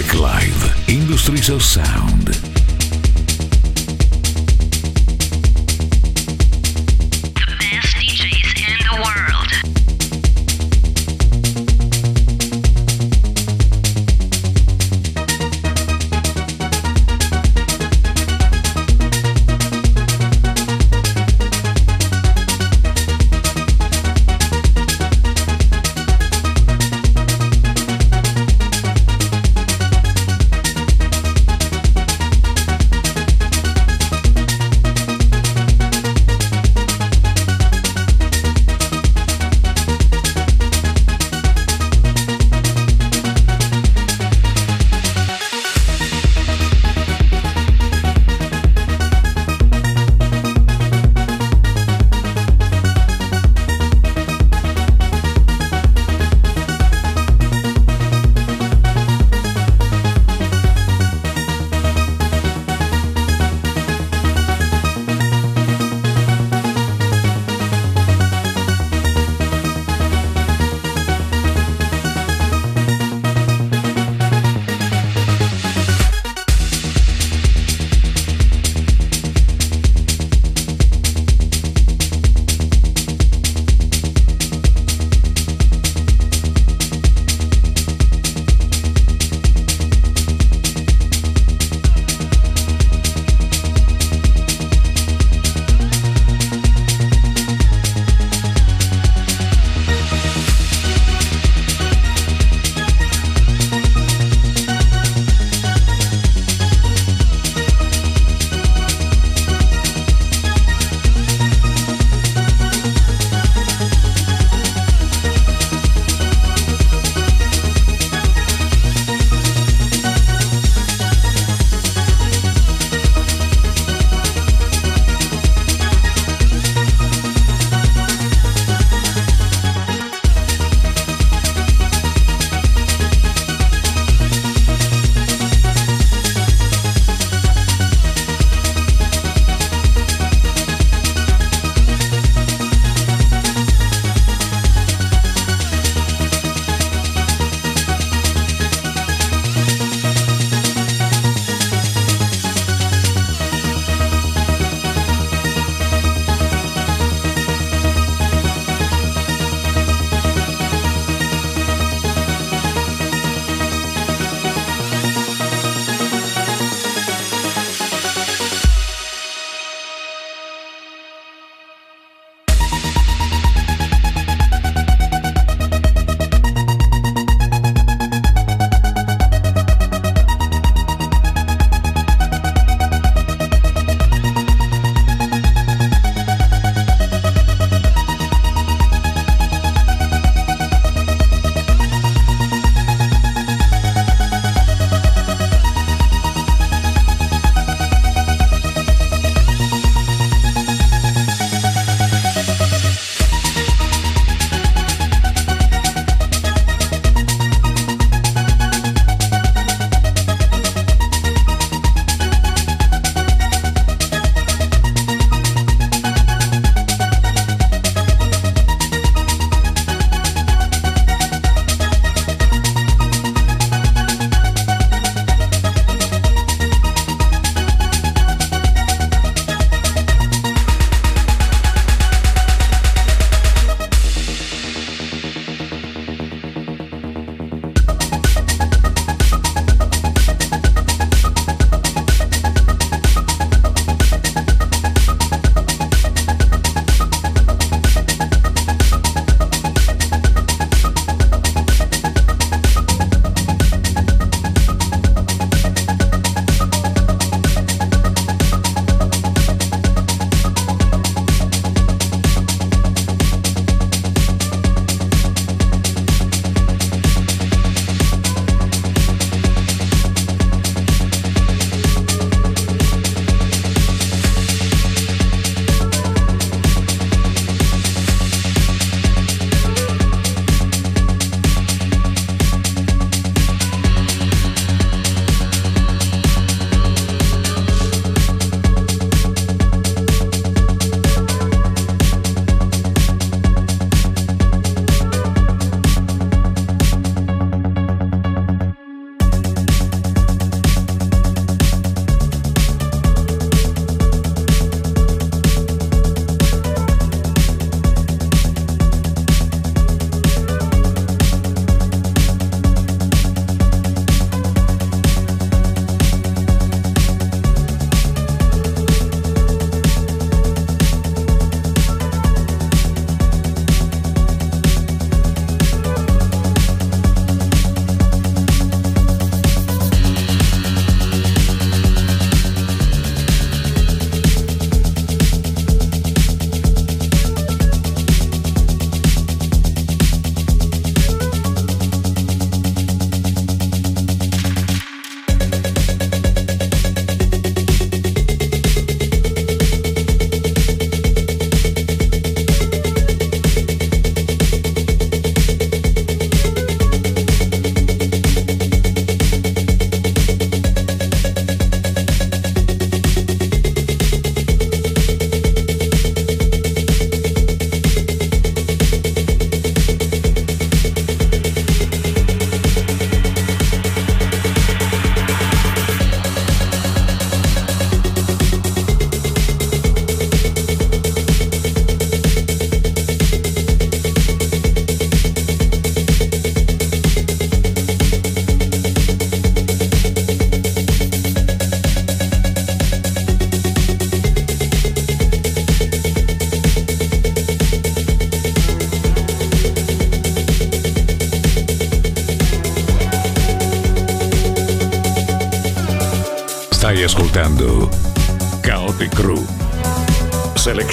Fabric Live Industries of Sound.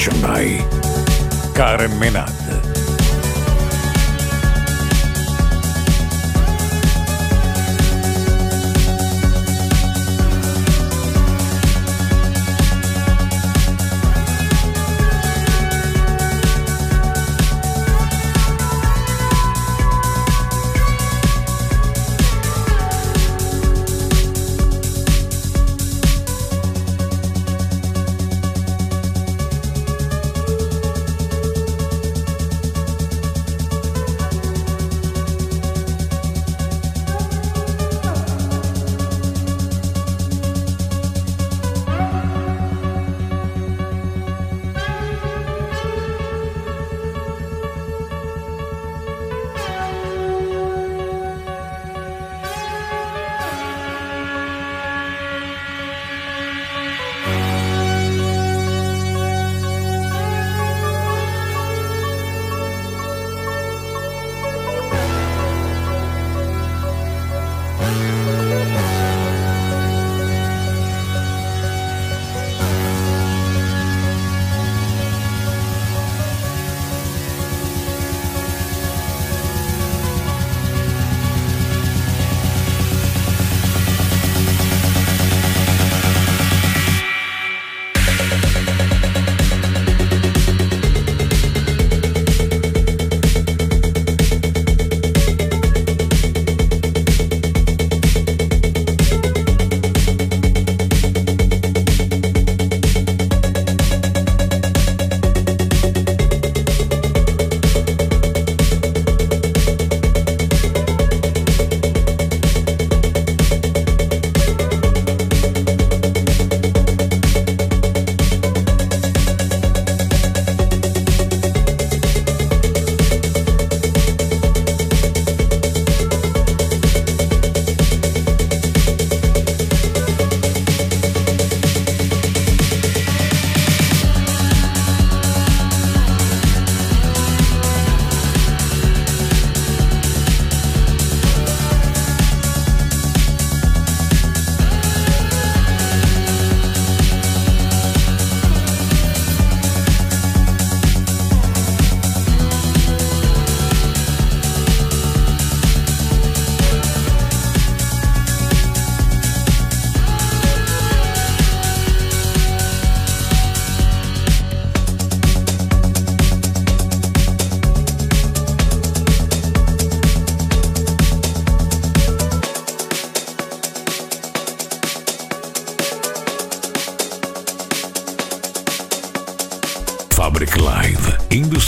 Production by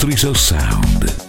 Industries of Sound.